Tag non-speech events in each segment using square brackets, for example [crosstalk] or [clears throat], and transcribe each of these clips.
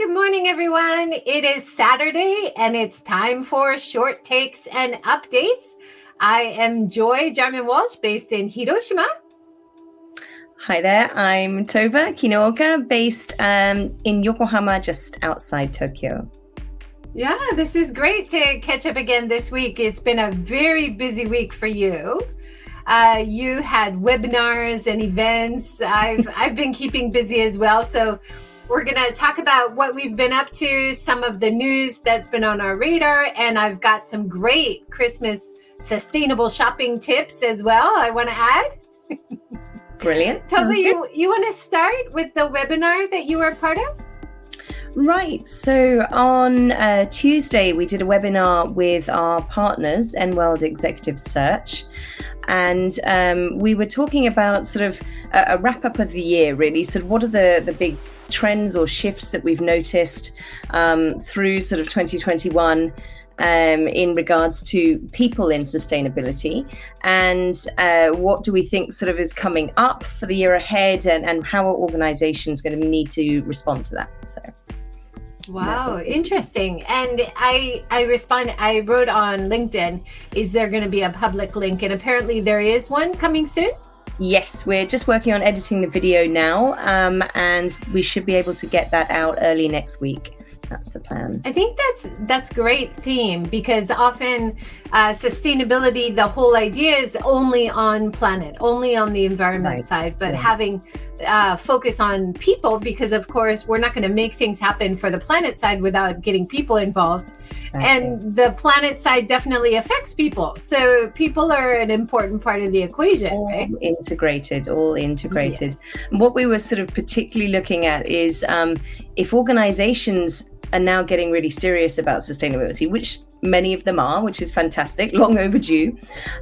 good morning, everyone. It is Saturday and it's time for short takes and updates. I am Joy Jarman Walsh, based in Hiroshima. Hi there, I'm Tova Kinoka, based um, in Yokohama, just outside Tokyo. Yeah, this is great to catch up again this week. It's been a very busy week for you. Uh, you had webinars and events. I've [laughs] I've been keeping busy as well. So we're going to talk about what we've been up to, some of the news that's been on our radar, and I've got some great Christmas sustainable shopping tips as well. I want to add. Brilliant. Tell me, you you want to start with the webinar that you were part of? Right. So on uh, Tuesday, we did a webinar with our partners, World Executive Search. And um, we were talking about sort of a, a wrap up of the year, really. So, what are the, the big trends or shifts that we've noticed um, through sort of 2021 um, in regards to people in sustainability and uh, what do we think sort of is coming up for the year ahead and, and how are organizations going to need to respond to that so Wow, interesting. And I I respond I wrote on LinkedIn, is there going to be a public link? And apparently there is one coming soon. Yes, we're just working on editing the video now, um, and we should be able to get that out early next week. That's the plan. I think that's that's great theme because often uh, sustainability, the whole idea is only on planet, only on the environment right. side, but yeah. having uh, focus on people because of course we're not going to make things happen for the planet side without getting people involved okay. and the planet side definitely affects people so people are an important part of the equation all right? integrated all integrated yes. what we were sort of particularly looking at is um, if organizations are now getting really serious about sustainability, which many of them are, which is fantastic, [laughs] long overdue.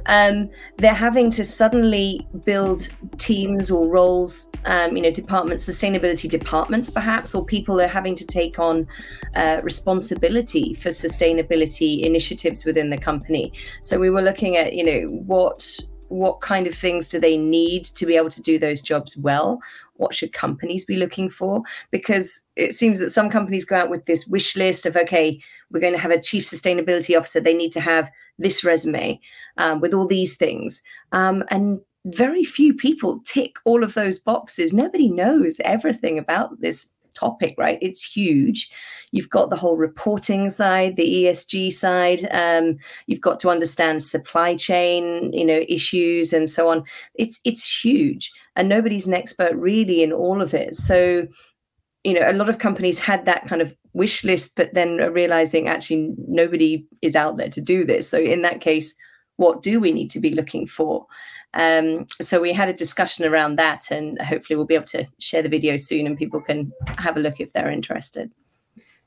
Um, they're having to suddenly build teams or roles, um, you know, departments, sustainability departments perhaps, or people are having to take on uh, responsibility for sustainability initiatives within the company. So we were looking at, you know, what what kind of things do they need to be able to do those jobs well what should companies be looking for? Because it seems that some companies go out with this wish list of okay we're going to have a chief sustainability officer they need to have this resume um, with all these things. Um, and very few people tick all of those boxes. Nobody knows everything about this topic, right? It's huge. You've got the whole reporting side, the ESG side. Um, you've got to understand supply chain, you know, issues and so on. It's it's huge, and nobody's an expert really in all of it. So, you know, a lot of companies had that kind of wish list, but then realizing actually nobody is out there to do this. So, in that case, what do we need to be looking for? Um, so we had a discussion around that, and hopefully we'll be able to share the video soon, and people can have a look if they're interested.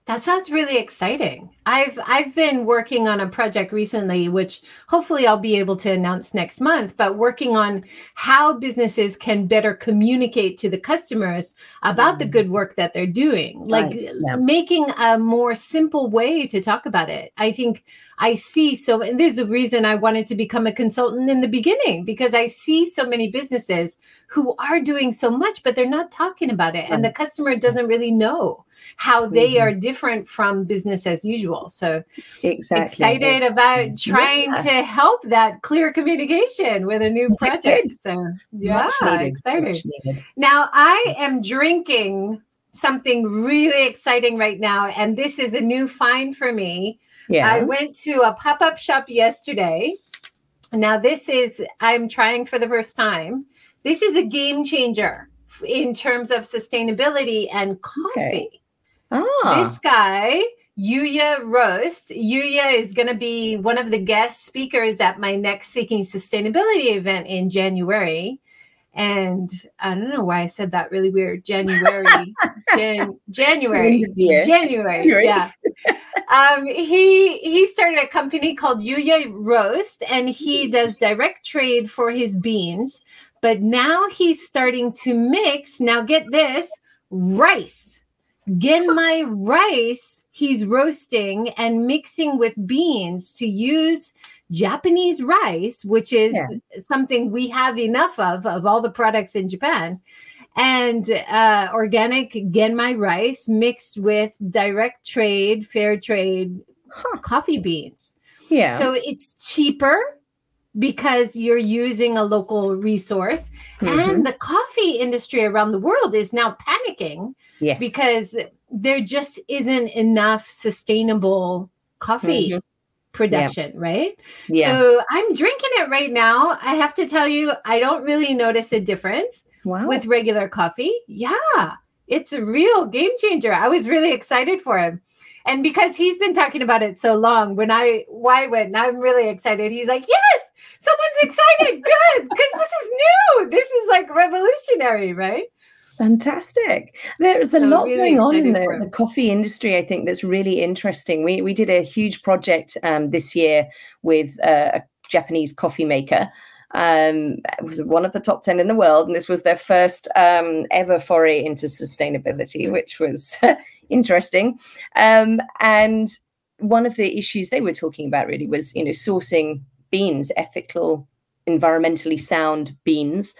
That sounds really exciting. I've I've been working on a project recently which hopefully I'll be able to announce next month, but working on how businesses can better communicate to the customers about mm. the good work that they're doing. Like yeah. making a more simple way to talk about it. I think I see so, and this is the reason I wanted to become a consultant in the beginning because I see so many businesses who are doing so much, but they're not talking about it. And the customer doesn't really know how they mm-hmm. are different from business as usual. So exactly. excited about trying yeah. to help that clear communication with a new project. So yeah, excited. Now I am drinking something really exciting right now, and this is a new find for me. Yeah. I went to a pop up shop yesterday. Now, this is, I'm trying for the first time. This is a game changer in terms of sustainability and coffee. Okay. Ah. This guy, Yuya Roast. Yuya is going to be one of the guest speakers at my next Seeking Sustainability event in January and I don't know why I said that really weird. January, [laughs] Jan, January, January, yeah. um, he he started a company called Yuya Roast, and he does direct trade for his beans. But now he's starting to mix. Now get this rice, genmai rice. He's roasting and mixing with beans to use Japanese rice, which is yeah. something we have enough of, of all the products in Japan. and uh, organic genmai rice mixed with direct trade, fair trade huh. coffee beans. Yeah. So it's cheaper because you're using a local resource. Mm-hmm. And the coffee industry around the world is now panicking yes. because there just isn't enough sustainable coffee. Mm-hmm. Production, yeah. right? Yeah. So I'm drinking it right now. I have to tell you, I don't really notice a difference wow. with regular coffee. Yeah, it's a real game changer. I was really excited for him. And because he's been talking about it so long, when I why when I'm really excited. He's like, yes, someone's excited. Good, because this is new. This is like revolutionary, right? Fantastic. There's a so lot really going on in the, the, coffee industry, I think, that's really interesting. We, we did a huge project um, this year with uh, a Japanese coffee maker. Um, it was one of the top 10 in the world, and this was their first um, ever foray into sustainability, which was [laughs] interesting. Um, and one of the issues they were talking about really was, you know, sourcing beans, ethical, environmentally sound beans,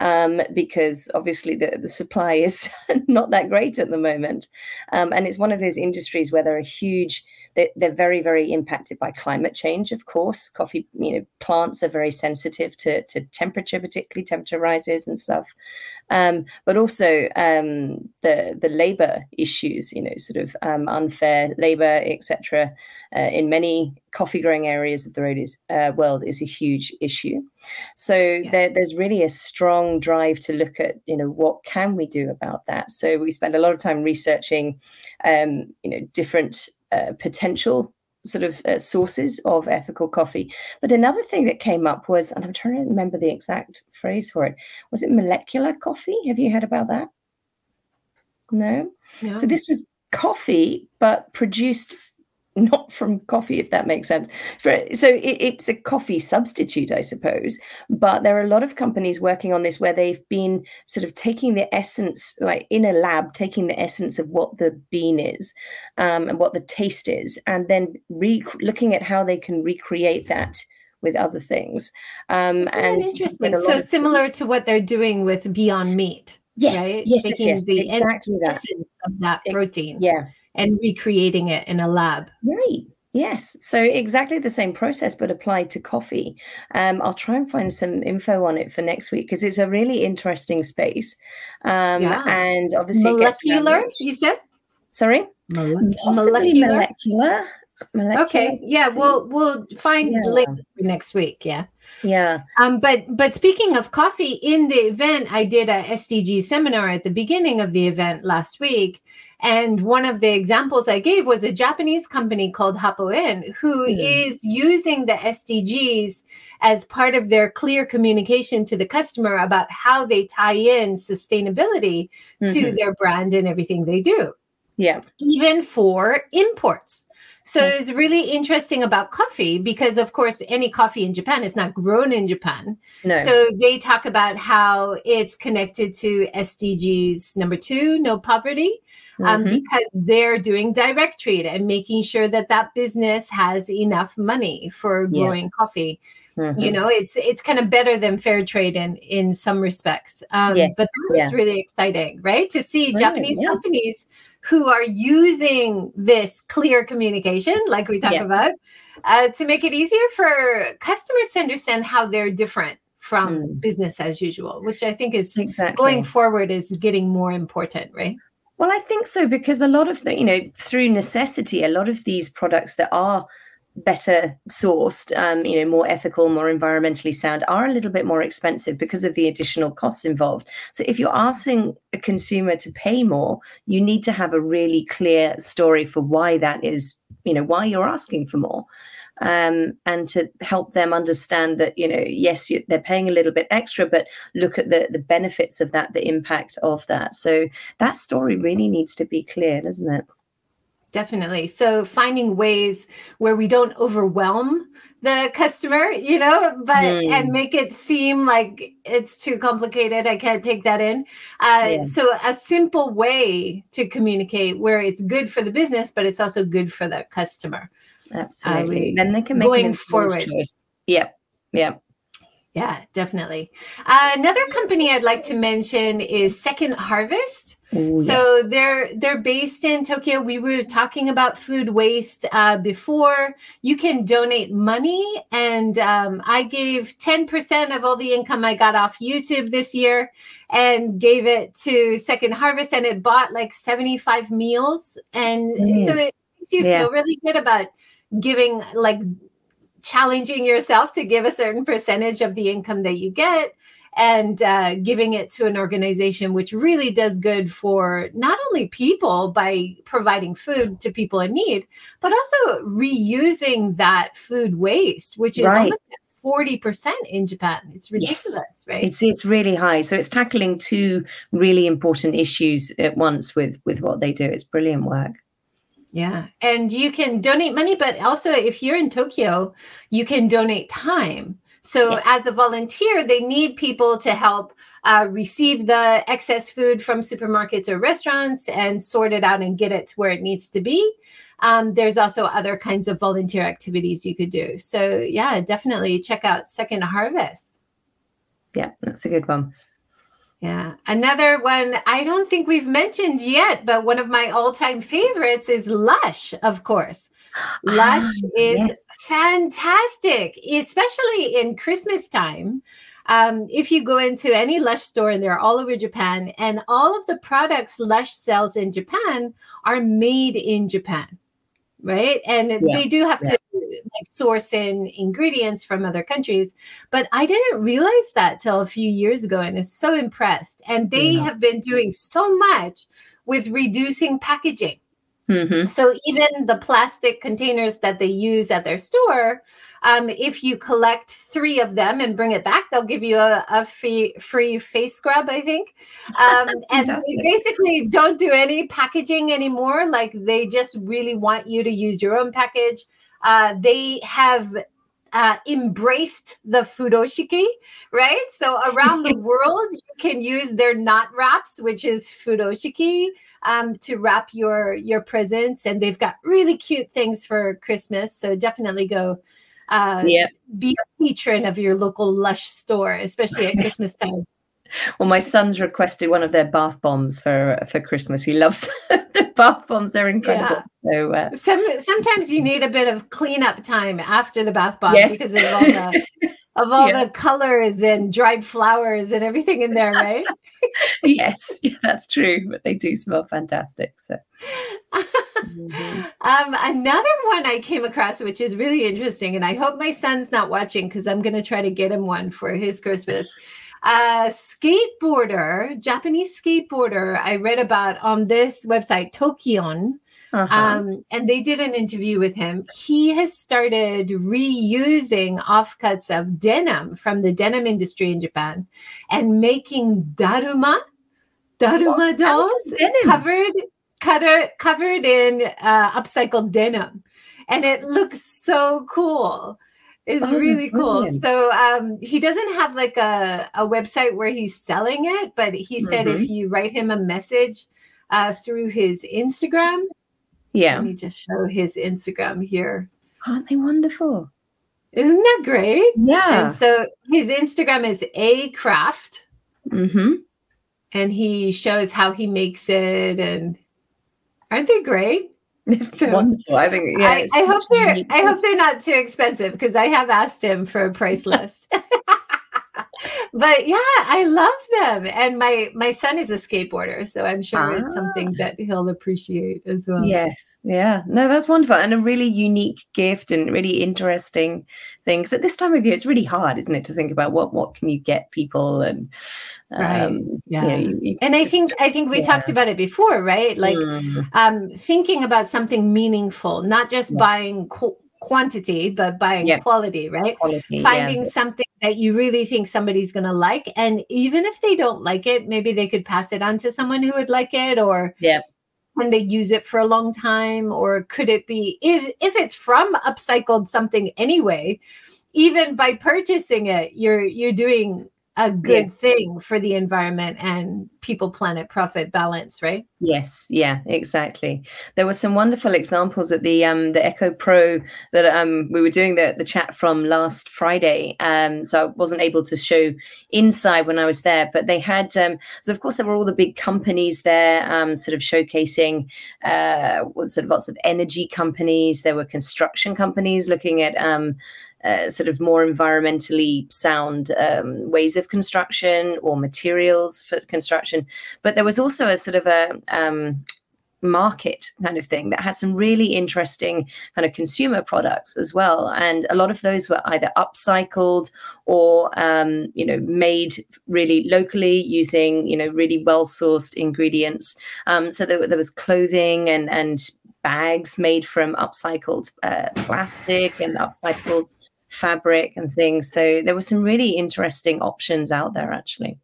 um, because obviously the, the supply is [laughs] not that great at the moment. Um, and it's one of those industries where there are huge they're, they're very, very impacted by climate change, of course. Coffee, you know, plants are very sensitive to, to temperature, particularly temperature rises and stuff. Um, but also um, the the labor issues, you know, sort of um, unfair labor, etc. Uh, in many coffee growing areas of the road is, uh, world is a huge issue. So yeah. there, there's really a strong drive to look at, you know, what can we do about that. So we spend a lot of time researching, um, you know, different uh, potential sort of uh, sources of ethical coffee. But another thing that came up was, and I'm trying to remember the exact phrase for it, was it molecular coffee? Have you heard about that? No. no. So this was coffee, but produced not from coffee, if that makes sense. For, so it, it's a coffee substitute, I suppose. But there are a lot of companies working on this where they've been sort of taking the essence, like in a lab, taking the essence of what the bean is um, and what the taste is, and then re- looking at how they can recreate that with other things. Um, Isn't and interesting. So similar to what they're doing with Beyond Meat. Yes, right? yes, yes, yes, exactly that. Of that protein. Yeah and recreating it in a lab. Right. Yes. So exactly the same process, but applied to coffee. Um, I'll try and find some info on it for next week because it's a really interesting space. Um, yeah. And obviously, molecular. You said. Sorry. Possibly molecular. molecular. Okay. Yeah. We'll we'll find yeah. later next week. Yeah. Yeah. Um. But but speaking of coffee, in the event, I did a SDG seminar at the beginning of the event last week, and one of the examples I gave was a Japanese company called Hapoen, who mm. is using the SDGs as part of their clear communication to the customer about how they tie in sustainability mm-hmm. to their brand and everything they do. Yeah. Even for imports. So mm. it's really interesting about coffee because, of course, any coffee in Japan is not grown in Japan. No. So they talk about how it's connected to SDGs number two, no poverty, um, mm-hmm. because they're doing direct trade and making sure that that business has enough money for growing yeah. coffee. Mm-hmm. You know, it's it's kind of better than fair trade in in some respects. Um, yes. But that was yeah. really exciting, right? To see right, Japanese yeah. companies who are using this clear communication, like we talk about, uh, to make it easier for customers to understand how they're different from mm. business as usual, which I think is exactly. going forward is getting more important, right? Well, I think so because a lot of the, you know, through necessity, a lot of these products that are better sourced, um, you know, more ethical, more environmentally sound, are a little bit more expensive because of the additional costs involved. So if you're asking a consumer to pay more, you need to have a really clear story for why that is, you know, why you're asking for more um, and to help them understand that you know yes you, they're paying a little bit extra but look at the the benefits of that the impact of that so that story really needs to be clear doesn't it definitely so finding ways where we don't overwhelm the customer you know but mm. and make it seem like it's too complicated i can't take that in uh, yeah. so a simple way to communicate where it's good for the business but it's also good for the customer Absolutely. then they can make going forward. Choice. Yep. Yep. Yeah, definitely. Uh, another company I'd like to mention is Second Harvest. Ooh, so yes. they're they're based in Tokyo. We were talking about food waste uh, before. You can donate money, and um, I gave ten percent of all the income I got off YouTube this year, and gave it to Second Harvest, and it bought like seventy five meals, and mm. so it makes you yeah. feel really good about giving like challenging yourself to give a certain percentage of the income that you get and uh, giving it to an organization which really does good for not only people by providing food to people in need, but also reusing that food waste, which is right. almost 40% in Japan. It's ridiculous, yes. right? It's it's really high. So it's tackling two really important issues at once with with what they do. It's brilliant work. Yeah. And you can donate money, but also if you're in Tokyo, you can donate time. So yes. as a volunteer, they need people to help uh, receive the excess food from supermarkets or restaurants and sort it out and get it to where it needs to be. Um, there's also other kinds of volunteer activities you could do. So yeah, definitely check out Second Harvest. Yeah, that's a good one. Yeah. Another one I don't think we've mentioned yet, but one of my all time favorites is Lush, of course. Lush ah, is yes. fantastic, especially in Christmas time. Um, if you go into any Lush store, and they're all over Japan, and all of the products Lush sells in Japan are made in Japan, right? And yeah. they do have yeah. to like source in ingredients from other countries. But I didn't realize that till a few years ago and is so impressed. And they yeah. have been doing so much with reducing packaging. Mm-hmm. So even the plastic containers that they use at their store, um, if you collect three of them and bring it back, they'll give you a, a free, free face scrub, I think. [laughs] Um, and they basically don't do any packaging anymore. Like they just really want you to use your own package. Uh, they have uh, embraced the furoshiki, right? So around the [laughs] world, you can use their knot wraps, which is furoshiki, um, to wrap your your presents, and they've got really cute things for Christmas. So definitely go. Uh, yeah. Be a patron of your local Lush store, especially at [laughs] Christmas time. Well, my son's requested one of their bath bombs for for Christmas. He loves [laughs] the bath bombs; they're incredible. Yeah. So uh, Some, sometimes you need a bit of cleanup time after the bath bomb yes. because of all the of all yeah. the colors and dried flowers and everything in there, right? [laughs] yes, [laughs] yeah, that's true. But they do smell fantastic. So. mm-hmm. um, another one I came across, which is really interesting, and I hope my son's not watching because I'm going to try to get him one for his Christmas a skateboarder, Japanese skateboarder, I read about on this website, Tokion. Uh-huh. Um, and they did an interview with him. He has started reusing offcuts of denim from the denim industry in Japan and making daruma, daruma dolls covered, covered, covered in uh, upcycled denim. And it looks so cool is oh, really cool. So um, he doesn't have like a, a website where he's selling it, but he said mm-hmm. if you write him a message uh, through his Instagram, yeah, let me just show his Instagram here. Aren't they wonderful? Isn't that great? Yeah. And so his Instagram is a craft. Mm-hmm. And he shows how he makes it, and aren't they great? [laughs] It's so, wonderful. I think. Yeah, I, I hope they're. I hope they're not too expensive because I have asked him for a price list. [laughs] but yeah, I love them, and my my son is a skateboarder, so I'm sure ah. it's something ah. that he'll appreciate as well. Yes, yeah, no, that's wonderful, and a really unique gift, and really interesting things. At this time of year, it's really hard, isn't it, to think about what what can you get people and right um, yeah you you, and i think i think we yeah. talked about it before right like mm. um thinking about something meaningful not just yes. buying quantity but buying yeah. quality right quality, finding yeah. something that you really think somebody's going to like and even if they don't like it maybe they could pass it on to someone who would like it or yeah can they use it for a long time or could it be if if it's from upcycled something anyway even by purchasing it you're you're doing a good yeah. thing for the environment and people planet profit balance right? Yes yeah exactly. There were some wonderful examples at the um the EcoPro that um we were doing the the chat from last friday. Um so i wasn't able to show inside when i was there but they had um so of course there were all the big companies there um sort of showcasing uh sort of lots of energy companies. There were construction companies looking at um uh, sort of more environmentally sound um, ways of construction or materials for construction. But there was also a sort of a um, market kind of thing that had some really interesting kind of consumer products as well and a lot of those were either upcycled or um, you know made really locally using you know really well sourced ingredients um, so there, there was clothing and and bags made from upcycled uh, plastic and upcycled fabric and things. So there were some really interesting options out there actually.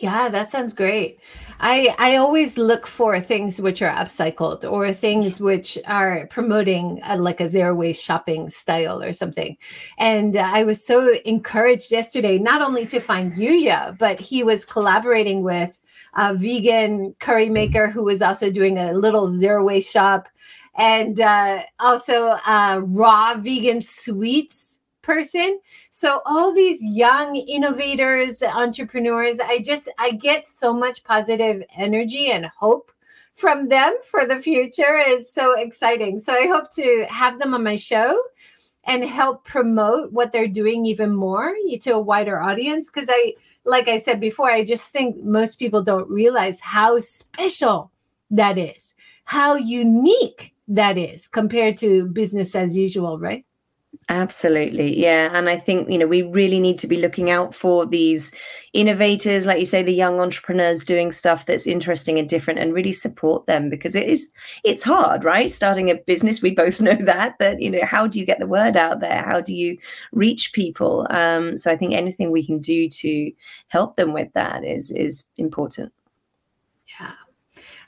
Yeah, that sounds great. I I always look for things which are upcycled or things which are promoting a, like a zero waste shopping style or something. And I was so encouraged yesterday not only to find Yuya, but he was collaborating with a vegan curry maker who was also doing a little zero waste shop and uh, also a raw vegan sweets person. So all these young innovators, entrepreneurs, I just I get so much positive energy and hope from them for the future. It's so exciting. So I hope to have them on my show and help promote what they're doing even more to a wider audience because I like I said before, I just think most people don't realize how special that is, how unique that is compared to business as usual, right? Absolutely. Yeah. And I think, you know, we really need to be looking out for these innovators, like you say, the young entrepreneurs doing stuff that's interesting and different and really support them because it is, it's hard, right? Starting a business, we both [laughs] know that, that, you know, how do you get the word out there? How do you reach people? Um, so I think anything we can do to help them with that is, is important.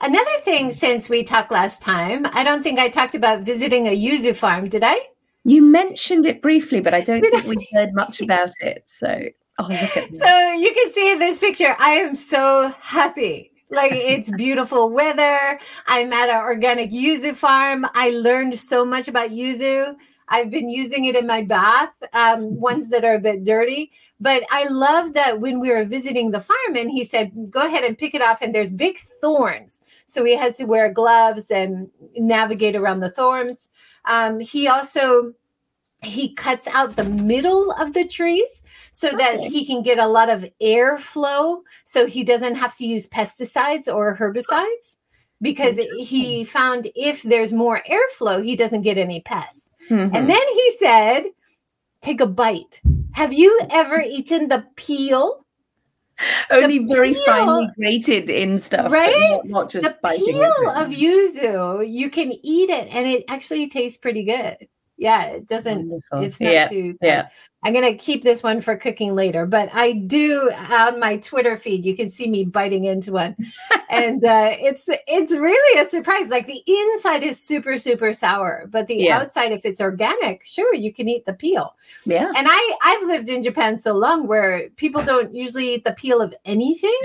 Another thing since we talked last time, I don't think I talked about visiting a yuzu farm, did I? You mentioned it briefly, but I don't think we heard much about it. So, oh, look at So you can see in this picture, I am so happy. Like it's [laughs] beautiful weather. I'm at an organic yuzu farm. I learned so much about yuzu. I've been using it in my bath, um, [laughs] ones that are a bit dirty. But I love that when we were visiting the farm, and he said, "Go ahead and pick it off." And there's big thorns, so we had to wear gloves and navigate around the thorns. Um, he also he cuts out the middle of the trees so okay. that he can get a lot of airflow so he doesn't have to use pesticides or herbicides because he found if there's more airflow he doesn't get any pests Mm-hmm. And then he said, Take a bite. Have you ever eaten the peel? Only the very peel, finely grated in stuff, right? Not, not, just the peel of yuzu. You can eat it, and it actually tastes pretty good. Yeah, it doesn't. Wonderful. It's not yeah. too. Yeah. I'm going to keep this one for cooking later, but I do on my Twitter feed, you can see me biting into one. [laughs] and uh, it's it's really a surprise. Like the inside is super, super sour, but the yeah. outside, if it's organic, sure, you can eat the peel. Yeah. And I, I've lived in Japan so long where people don't usually eat the peel of anything.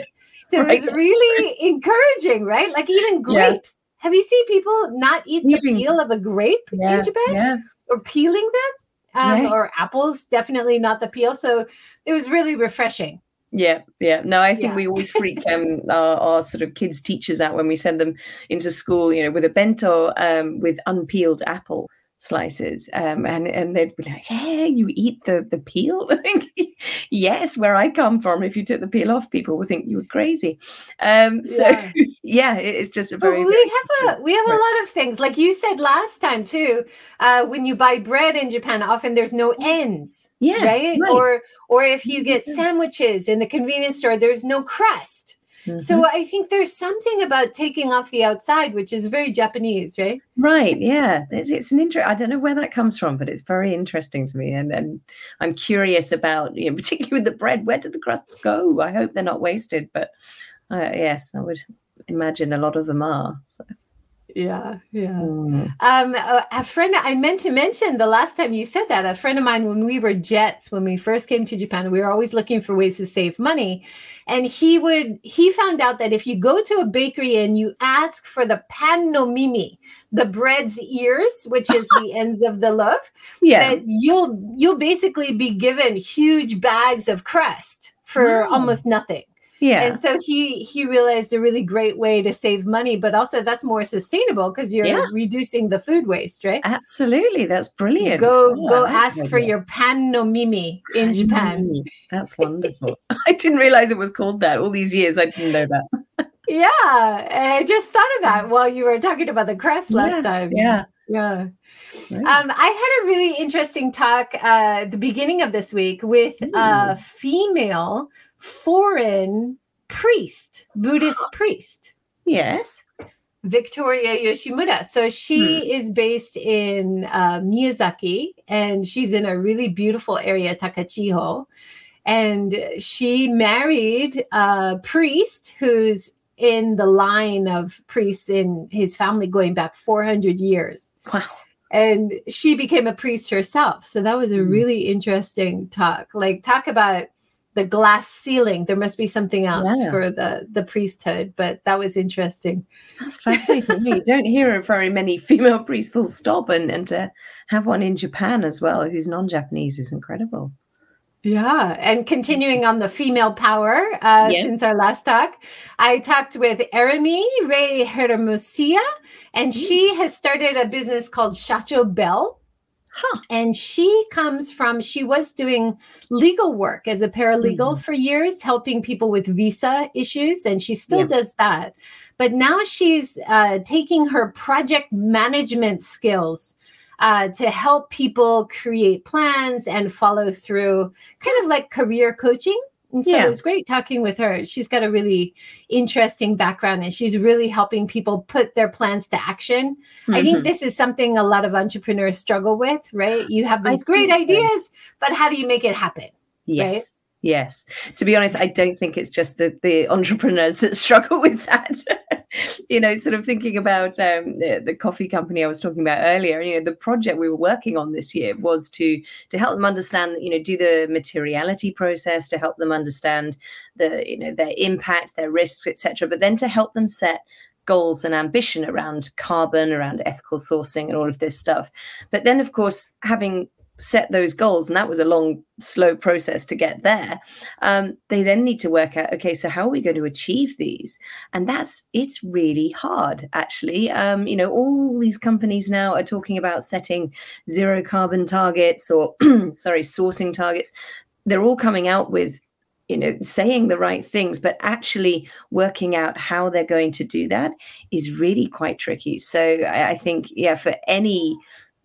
So right. it's really encouraging, right? Like even grapes. Yeah. Have you seen people not eat the peel of a grape yeah, in Japan? Yeah. Or peeling them? um, yes. or apples, definitely not the peel. So it was really refreshing. Yeah, yeah. No, I think yeah. we always freak [laughs] um, our, our, sort of kids' teachers out when we send them into school, you know, with a bento um, with unpeeled apple slices um, and and they'd be like hey you eat the the peel? [laughs] Yes where i come from if you took the peel off people would think you were crazy. Um so yeah, [laughs] yeah it's just a very well, [laughs] we have a we have a lot of things. Like you said last time too uh when you buy bread in japan often there's no ends yeah right, right. or or if you get sandwiches in the convenience store there's no crust Mm-hmm. So I think there's something about taking off the outside, which is very Japanese, right? Right. Yeah. It's, it's an interest. I don't know where that comes from, but it's very interesting to me. And, and I'm curious about, you know, [laughs] particularly with the bread, where do the crusts go? I hope they're not wasted, but uh, yes, I would imagine a lot of them are. So. Yeah, yeah. Mm. Um, a, a, friend I meant to mention the last time you said that a friend of mine when we were JETs when we first came to Japan, we were always looking for ways to save money, and he would he found out that if you go to a bakery and you ask for the pan no mimi, the bread's ears, which is the [laughs] ends of the loaf, yeah, that you'll you'll basically be given huge bags of crust for oh. almost nothing. Yeah. And so he he realized a really great way to save money, but also that's more sustainable because you're yeah. reducing the food waste, right? Absolutely. That's brilliant. Go oh, go ask for your pan no mimi in Japan. That's [laughs] wonderful. [laughs] I didn't realize it was called that. All these years I didn't know that. yeah. I just thought of that while you were talking about the crest last yeah, time. Yeah. Yeah. Right. Um, I had a really interesting talk uh, at the beginning of this week with Ooh. a female foreign priest, Buddhist [gasps] priest. Yes. Victoria Yoshimura. So she hmm. is based in uh, Miyazaki and she's in a really beautiful area, Takachiho. And she married a priest who's in the line of priests in his family going back 400 years. Wow. And she became a priest herself. So that was a hmm. really interesting talk. Like, talk about the glass ceiling. There must be something else yeah. for the the priesthood, but that was interesting. That's fascinating. you don't hear of very many female priests full stop, and and to have one in Japan as well, who's non-Japanese, is incredible. Yeah, and continuing on the female power uh, yeah. since our last talk, I talked with Eremi Ray Hermosia, and mm. she has started a business called Shacho Bell Huh. And she comes from, she was doing legal work as a paralegal mm. for years, helping people with visa issues, and she still yeah. does that. But now she's uh, taking her project management skills uh, to help people create plans and follow through, kind of like career coaching. And so yeah. it was great talking with her. She's got a really interesting background and she's really helping people put their plans to action. Mm-hmm. I think mm-hmm. this is something a lot of entrepreneurs struggle with, right? You have these great ideas, so. but how do you make it happen? Yes. Right? Yes. To be honest, I don't think it's just the, the entrepreneurs that [laughs] struggle with that. [laughs] you know, sort of thinking about um, the, the, coffee company I was talking about earlier, you know, the project we were working on this year was to to help them understand, you know, do the materiality process, to help them understand the, you know, their impact, their risks, etc. But then to help them set goals and ambition around carbon, around ethical sourcing, and all of this stuff. But then, of course, having set those goals, and that was a long, slow process to get there. Um, they then need to work out, okay, so how are we going to achieve these? And that's it's really hard, actually. Um, you know, all these companies now are talking about setting zero carbon targets or [clears throat] sorry, sourcing targets. They're all coming out with you know saying the right things but actually working out how they're going to do that is really quite tricky so I, I think yeah for any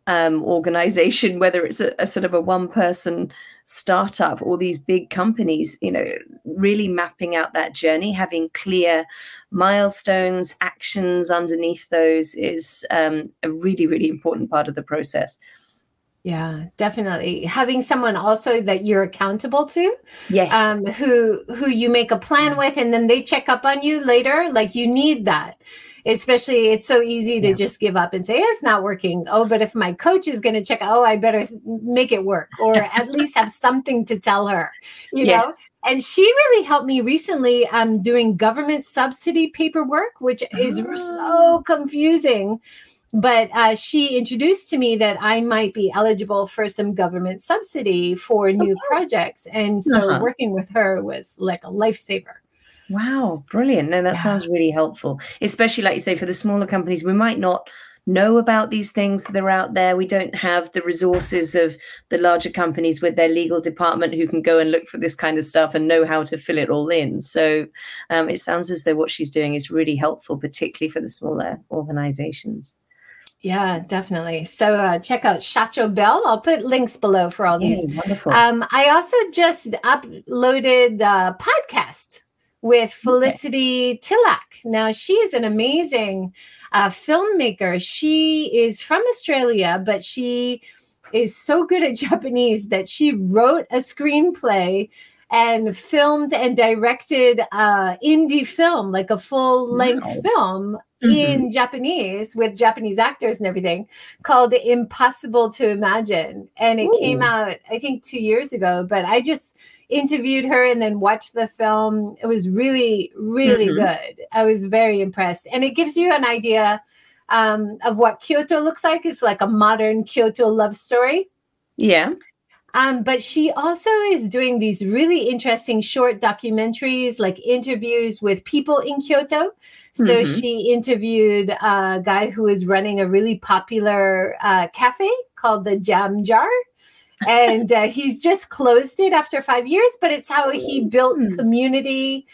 um, organization, [laughs] whether it's a, a, sort of a one person startup or these big companies, you know, really mapping out that journey, having clear milestones, actions underneath those is um, a really, really important part of the process. Yeah, definitely. Having someone also that you're accountable to. Yes. Um, who who you make a plan with and then they check up on you later. Like you need that. Especially it's so easy to yeah. just give up and say, it's not working. Oh, but if my coach is gonna check, oh, I better make it work, or at least have something to tell her, you yes. know? And she really helped me recently um doing government subsidy paperwork, which is oh. so confusing but uh, she introduced to me that I might be eligible for some government subsidy for new okay. projects. And so uh-huh. working with her was like a lifesaver. Wow, brilliant. No, that yeah. sounds really helpful, especially like you say, for the smaller companies, we might not know about these things that are out there. We don't have the resources of the larger companies with their legal department who can go and look for this kind of stuff and know how to fill it all in. So um, it sounds as though what she's doing is really helpful, particularly for the smaller organizations. Yeah, definitely. So uh, check out Shacho Bell. I'll put links below for all these. wonderful. Um, I also just uploaded a podcast with Felicity okay. Tillack. Now, she is an amazing uh, filmmaker. She is from Australia, but she is so good at [laughs] Japanese that she wrote a screenplay and filmed and directed a indie film, like a full length wow. film mm-hmm. in Japanese with Japanese actors and everything called Impossible to Imagine. And it Ooh. came out, I think, two years ago. But I just interviewed her and then watched the film. It was really, really mm-hmm. good. I was very impressed. And it gives you an idea um, of what Kyoto looks like. It's like a modern Kyoto love story. Yeah. Um, but she also is doing these really interesting short documentaries, like interviews with people in Kyoto. So mm-hmm. she interviewed a guy who is running a really popular uh, cafe called the Jam Jar. and uh, he's just closed it after five years, but it's how he built mm. community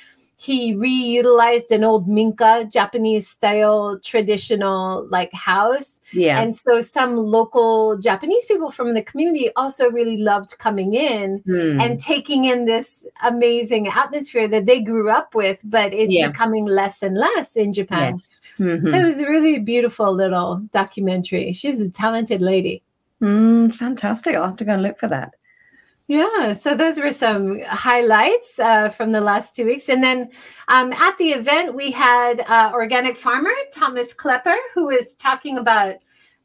he reutilized an old minka japanese style traditional like house yeah and so some local japanese people from the community also really loved coming in mm. and taking in this amazing atmosphere that they grew up with but it's yeah. becoming less and less in japan yes. mm-hmm. so it was a really beautiful little documentary she's a talented lady mm, fantastic i'll have to go and look for that yeah, so those were some highlights uh, from the last two weeks. And then um, at the event, we had uh, organic farmer Thomas Klepper, who was talking about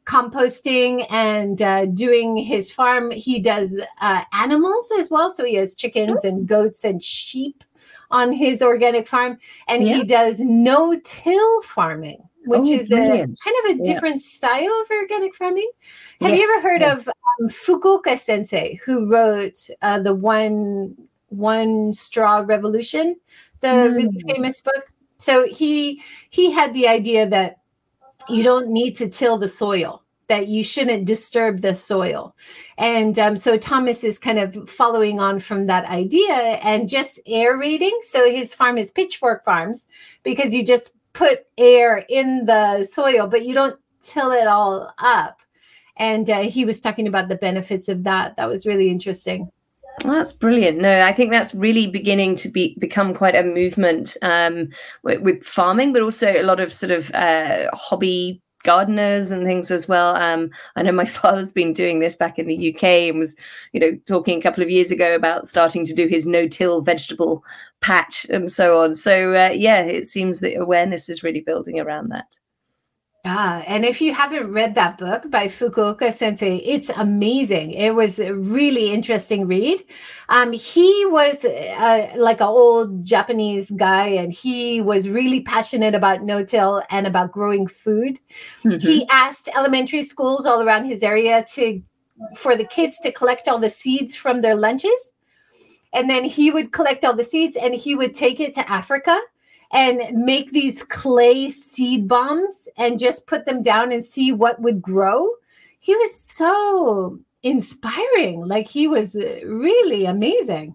composting and uh, doing his farm. He does uh, animals as well. So he has chickens and goats and sheep on his organic farm. And yeah. he does no till farming which oh, is brilliant. a kind of a different yeah. style of organic farming. Have yes. you ever heard of um, Fukuoka Sensei, who wrote uh, the one one straw revolution, the mm. really famous book? So he he had the idea that you don't need to till the soil that you shouldn't disturb the soil. And um, so Thomas is kind of following on from that idea and just aerating. So his farm is Pitchfork Farms because you just put air in the soil, but you don't till it all up. And uh, he was talking about the benefits of that. That was really interesting. that's brilliant. No, I think that's really beginning to be become quite a movement um, with, with, farming, but also a lot of sort of uh, hobby gardeners and things as well. Um, I know my [laughs] father's been doing this back in the UK and was, you know, talking a couple of years ago about starting to do his no-till vegetable patch and so on. So uh, yeah, it seems that awareness is really building around that. Yeah, and if you haven't read that book by Fukuoka Sensei, it's amazing. It was a really interesting read. Um, he was uh, like an old Japanese guy, and he was really passionate about no-till and about growing food. Mm-hmm. He asked elementary schools all around his area to for the kids to collect all the seeds from their lunches, and then he would collect all the seeds and he would take it to Africa and make these clay seed bombs and just put them down and see what would grow. He was so inspiring. Like he was uh, really amazing.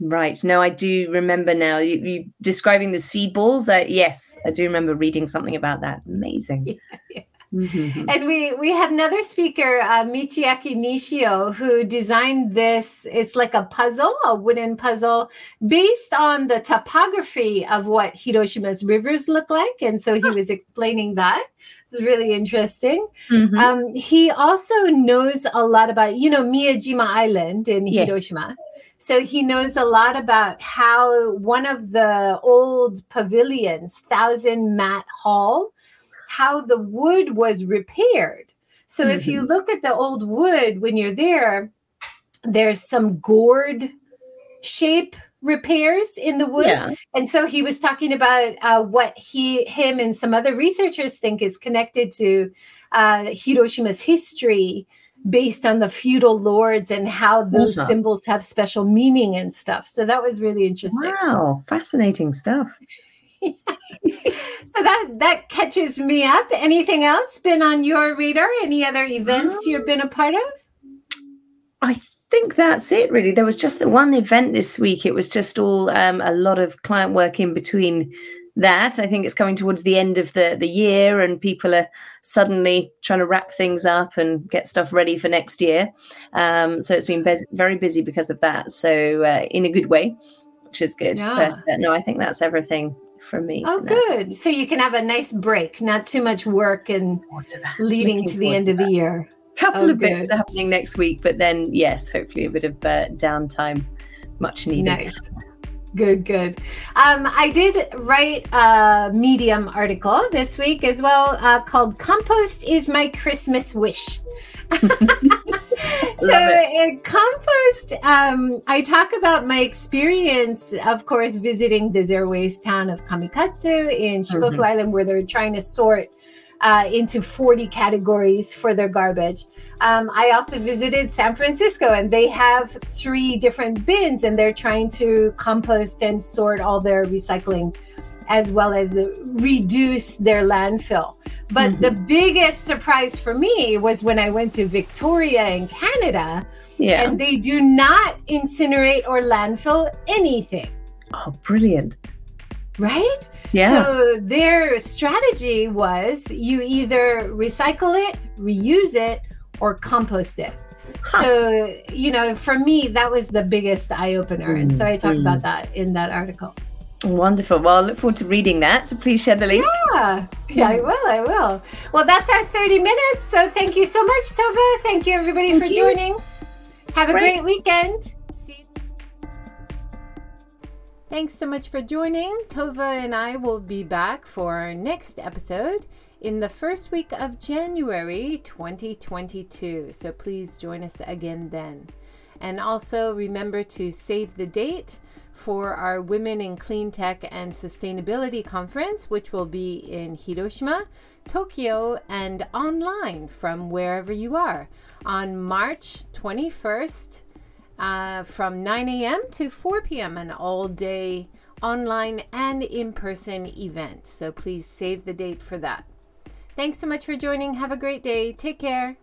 Right. No, I do remember now. You, you describing the seed balls. Uh, yes, I do remember reading something about that. Amazing. [laughs] Yeah, yeah. Mm-hmm. And we we had another speaker, uh, Michiaki Nishio, who designed this. It's like a puzzle, a wooden puzzle, based on the topography of what Hiroshima's rivers look like. And so he was explaining that. It's really interesting. Mm-hmm. Um, he also knows a lot about, you know, Miyajima Island in yes. Hiroshima. So he knows a lot about how one of the old pavilions, Thousand Mat Hall, how the wood was repaired. So mm-hmm. if you mm-hmm. look at the old wood when you're there, there's some gourd shape repairs in the wood. Yeah. And so he was talking about uh, what he, him, and some other researchers think is connected to uh, Hiroshima's history based on the feudal lords and how those symbols have special meaning and stuff. So that was really interesting. Wow, fascinating stuff. [laughs] so that that catches me up. Anything else been on your radar? Any other events um, you've been a part of? I think that's it really. There was just the one event this week. It was just all um, a lot of client work in between that. I think it's coming towards the end of the the year, and people are suddenly trying to wrap things up and get stuff ready for next year. Um, so it's been be- very busy because of that. So uh, in a good way, which is good. Yeah. But uh, no, I think that's everything from me. Oh, good. So you can have a nice break, not too much work and leading Looking to the end to of the year. A couple oh, of good. bits are happening next week, but then yes, hopefully a bit of uh, downtime, much needed. Nice. Good, good. Um, I did write a Medium article this week as well uh, called Compost is My Christmas Wish. [laughs] [laughs] [laughs] so in compost um, i talk about my experience of course visiting the zero waste town of kamikatsu in shikoku mm-hmm. island where they're trying to sort uh, into 40 categories for their garbage. Um, I also visited San Francisco and they have three different bins and they're trying to compost and sort all their recycling as well as reduce their landfill. But mm-hmm. the biggest surprise for me was when I went to Victoria in Canada yeah. and they do not incinerate or landfill anything. Oh, brilliant right? Yeah. So their strategy was you either recycle it, reuse it, or compost it. Huh. So, you know, for me, that was the biggest eye opener. Mm, and so I talked mm. about that in that article. Wonderful. Well, I look forward to reading that. So please share the link. Yeah, yeah, I will. I will. Well, that's our 30 minutes. So thank you so much, Tova. Thank you, everybody, thank for you. joining. Have a great, great weekend. Thanks so much for joining. Tova and I will be back for our next episode in the first week of January 2022. So please join us again then. And also remember to save the date for our Women in Clean Tech and Sustainability Conference, which will be in Hiroshima, Tokyo, and online from wherever you are on March 21st uh, from 9 a.m. to 4 p.m., an all day online and in person event. So please save the date for that. Thanks so much for joining. Have a great day. Take care.